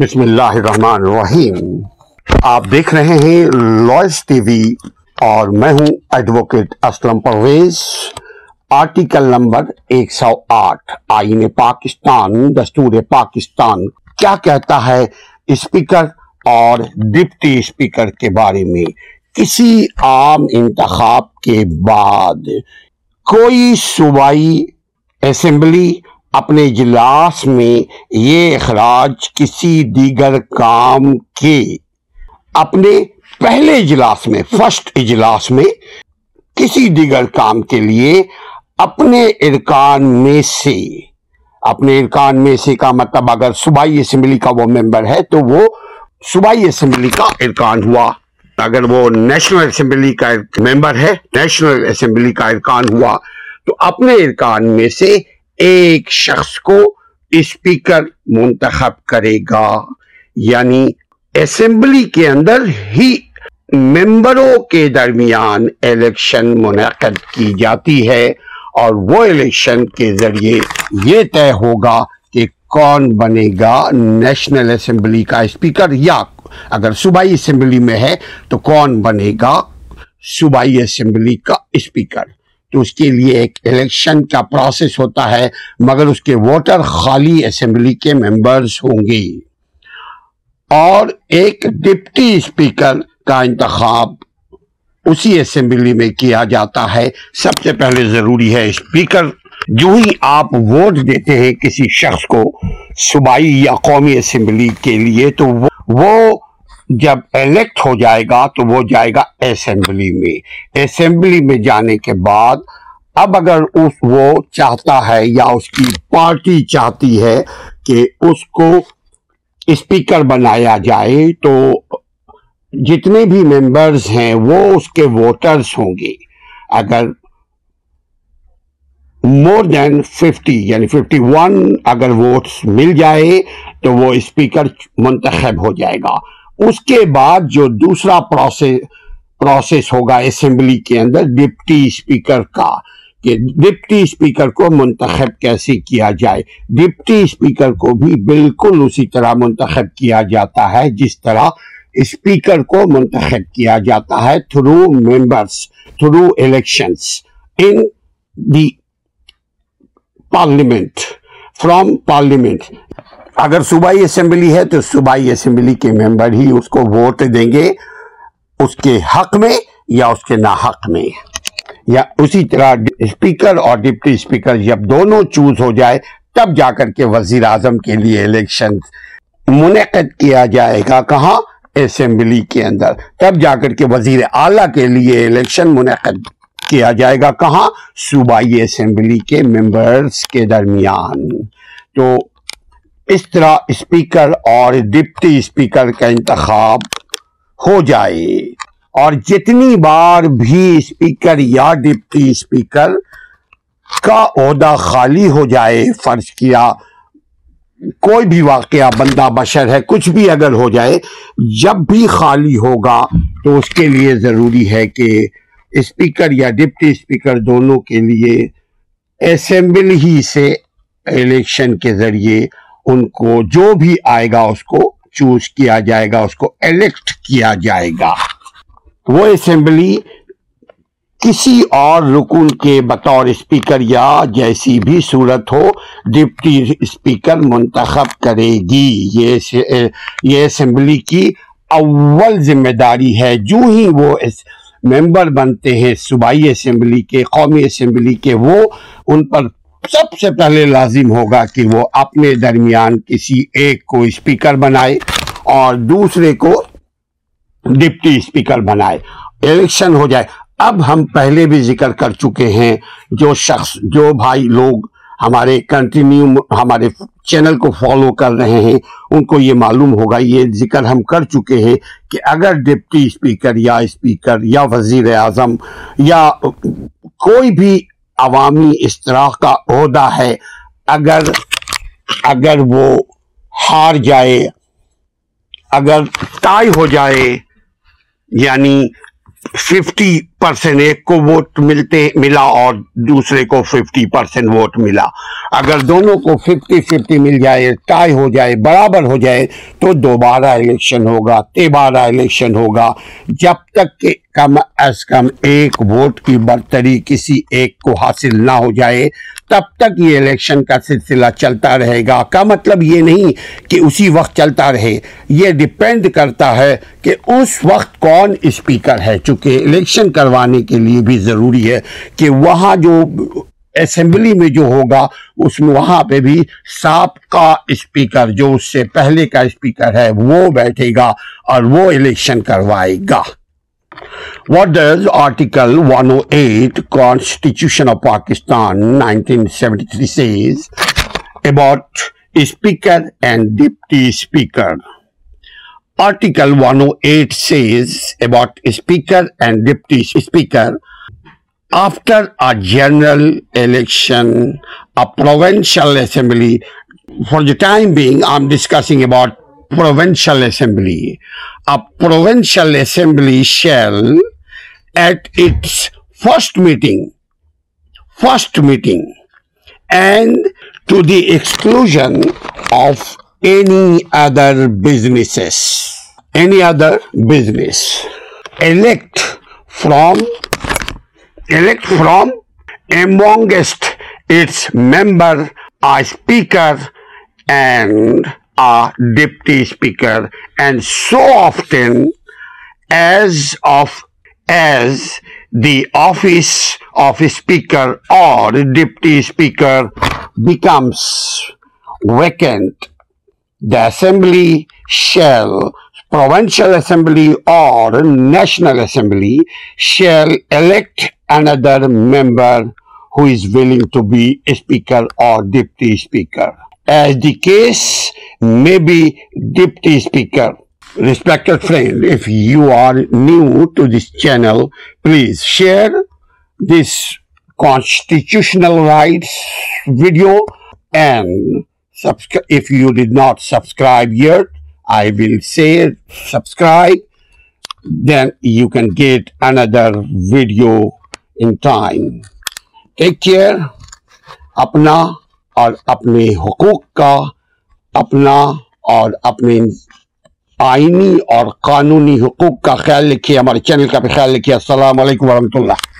بسم اللہ الرحمن الرحیم آپ دیکھ رہے ہیں ٹی وی اور میں ہوں advocate Aslam Pervez article number ایک سو آٹھ آئین پاکستان دستور پاکستان کیا کہتا ہے اسپیکر اور ڈپٹی اسپیکر کے بارے میں کسی عام انتخاب کے بعد کوئی صوبائی اسمبلی اپنے اجلاس میں یہ اخراج کسی دیگر کام کے اپنے پہلے اجلاس میں فرسٹ اجلاس میں کسی دیگر کام کے لیے اپنے ارکان میں سے اپنے ارکان میں سے کا مطلب اگر صوبائی اسمبلی کا وہ ممبر ہے تو وہ صوبائی اسمبلی کا ارکان ہوا اگر وہ نیشنل اسمبلی کا ممبر ہے نیشنل اسمبلی کا ارکان ہوا تو اپنے ارکان میں سے ایک شخص کو اسپیکر منتخب کرے گا یعنی اسمبلی کے اندر ہی ممبروں کے درمیان الیکشن منعقد کی جاتی ہے اور وہ الیکشن کے ذریعے یہ طے ہوگا کہ کون بنے گا نیشنل اسمبلی کا اسپیکر یا اگر صوبائی اسمبلی میں ہے تو کون بنے گا صوبائی اسمبلی کا اسپیکر تو اس کے لیے ایک الیکشن کا پروسیس ہوتا ہے مگر اس کے ووٹر خالی اسمبلی کے ممبرز ہوں گی اور ایک ڈپٹی اسپیکر کا انتخاب اسی اسمبلی میں کیا جاتا ہے سب سے پہلے ضروری ہے اسپیکر جو ہی آپ ووٹ دیتے ہیں کسی شخص کو صوبائی یا قومی اسمبلی کے لیے تو وہ جب الیکٹ ہو جائے گا تو وہ جائے گا اسمبلی میں اسمبلی میں جانے کے بعد اب اگر اس وہ چاہتا ہے یا اس کی پارٹی چاہتی ہے کہ اس کو اسپیکر بنایا جائے تو جتنے بھی ممبرز ہیں وہ اس کے ووٹرز ہوں گے اگر مور دین ففٹی یعنی ففٹی ون اگر ووٹس مل جائے تو وہ اسپیکر منتخب ہو جائے گا اس کے بعد جو دوسرا پروسیس ہوگا اسمبلی کے اندر ڈپٹی اسپیکر کا کہ ڈپٹی اسپیکر کو منتخب کیسے کیا جائے ڈپٹی اسپیکر کو بھی بالکل اسی طرح منتخب کیا جاتا ہے جس طرح اسپیکر کو منتخب کیا جاتا ہے through members through elections in the parliament from parliament اگر صوبائی اسمبلی ہے تو صوبائی اسمبلی کے ممبر ہی اس کو ووٹ دیں گے اس کے حق میں یا اس کے ناحق میں یا اسی طرح اسپیکر اور ڈپٹی اسپیکر جب دونوں چوز ہو جائے تب جا کر کے وزیر اعظم کے لیے الیکشن منعقد کیا جائے گا کہاں اسمبلی کے اندر تب جا کر کے وزیر اعلیٰ کے لیے الیکشن منعقد کیا جائے گا کہاں صوبائی اسمبلی کے ممبرز کے درمیان تو اس طرح اسپیکر اور ڈپٹی اسپیکر کا انتخاب ہو جائے اور جتنی بار بھی اسپیکر یا ڈپٹی اسپیکر کا عہدہ خالی ہو جائے فرض کیا کوئی بھی واقعہ بندہ بشر ہے کچھ بھی اگر ہو جائے جب بھی خالی ہوگا تو اس کے لیے ضروری ہے کہ اسپیکر یا ڈپٹی اسپیکر دونوں کے لیے اسمبلی ہی سے الیکشن کے ذریعے ان کو جو بھی آئے گا اس کو چوز کیا جائے گا اس کو الیکٹ کیا جائے گا وہ اسمبلی کسی اور رکن کے بطور اسپیکر یا جیسی بھی صورت ہو ڈپٹی اسپیکر منتخب کرے گی یہ اسمبلی کی اول ذمہ داری ہے جو ہی وہ ممبر بنتے ہیں صوبائی اسمبلی کے قومی اسمبلی کے وہ ان پر سب سے پہلے لازم ہوگا کہ وہ اپنے درمیان کسی ایک کو اسپیکر بنائے اور دوسرے کو ڈپٹی اسپیکر بنائے الیکشن ہو جائے اب ہم پہلے بھی ذکر کر چکے ہیں جو شخص جو بھائی لوگ ہمارے کنٹینیو ہمارے چینل کو فالو کر رہے ہیں ان کو یہ معلوم ہوگا یہ ذکر ہم کر چکے ہیں کہ اگر ڈپٹی اسپیکر یا اسپیکر یا وزیر اعظم یا کوئی بھی عوامی اشتراک کا عہدہ ہے اگر اگر وہ ہار جائے اگر تائی ہو جائے یعنی ففٹی پرسٹ ایک کو ووٹ ملتے ملا اور دوسرے کو ففٹی پرسینٹ ووٹ ملا اگر دونوں کو ففٹی ففٹی مل جائے ٹائی ہو ہو جائے جائے برابر تو دوبارہ الیکشن الیکشن ہوگا ہوگا تیبارہ جب تک کہ کم کم از ایک ووٹ کی برتری کسی ایک کو حاصل نہ ہو جائے تب تک یہ الیکشن کا سلسلہ چلتا رہے گا کا مطلب یہ نہیں کہ اسی وقت چلتا رہے یہ ڈیپینڈ کرتا ہے کہ اس وقت کون اسپیکر ہے چونکہ الیکشن کروا کروانے کے لیے بھی ضروری ہے کہ وہاں جو اسمبلی میں جو ہوگا اس میں وہاں پہ بھی سابقہ کا اسپیکر جو اس سے پہلے کا اسپیکر ہے وہ بیٹھے گا اور وہ الیکشن کروائے گا What does Article 108 Constitution of Pakistan 1973 says about Speaker and Deputy Speaker? Article 108 says about Speaker and Deputy Speaker, after a general election, a provincial assembly, for the time being I'm discussing about provincial assembly, a provincial assembly shall at its first meeting and to the exclusion of any other businesses any other business. Elect from amongst its member a speaker and a deputy speaker, and so often as the office of speaker or deputy speaker becomes vacant, the assembly shall Provincial Assembly or National Assembly shall elect another member who is willing to be Speaker or Deputy Speaker. As the case may be, Deputy Speaker. Respected friend, if you are new to this channel, please share this constitutional rights video and if you did not subscribe yet, I will say subscribe, then you can get another video in time. Take care. اپنا اور اپنے حقوق کا اپنا اور اپنے آئینی اور قانونی حقوق کا خیال رکھیے ہمارے چینل کا بھی خیال رکھیے السلام علیکم ورحمۃ اللہ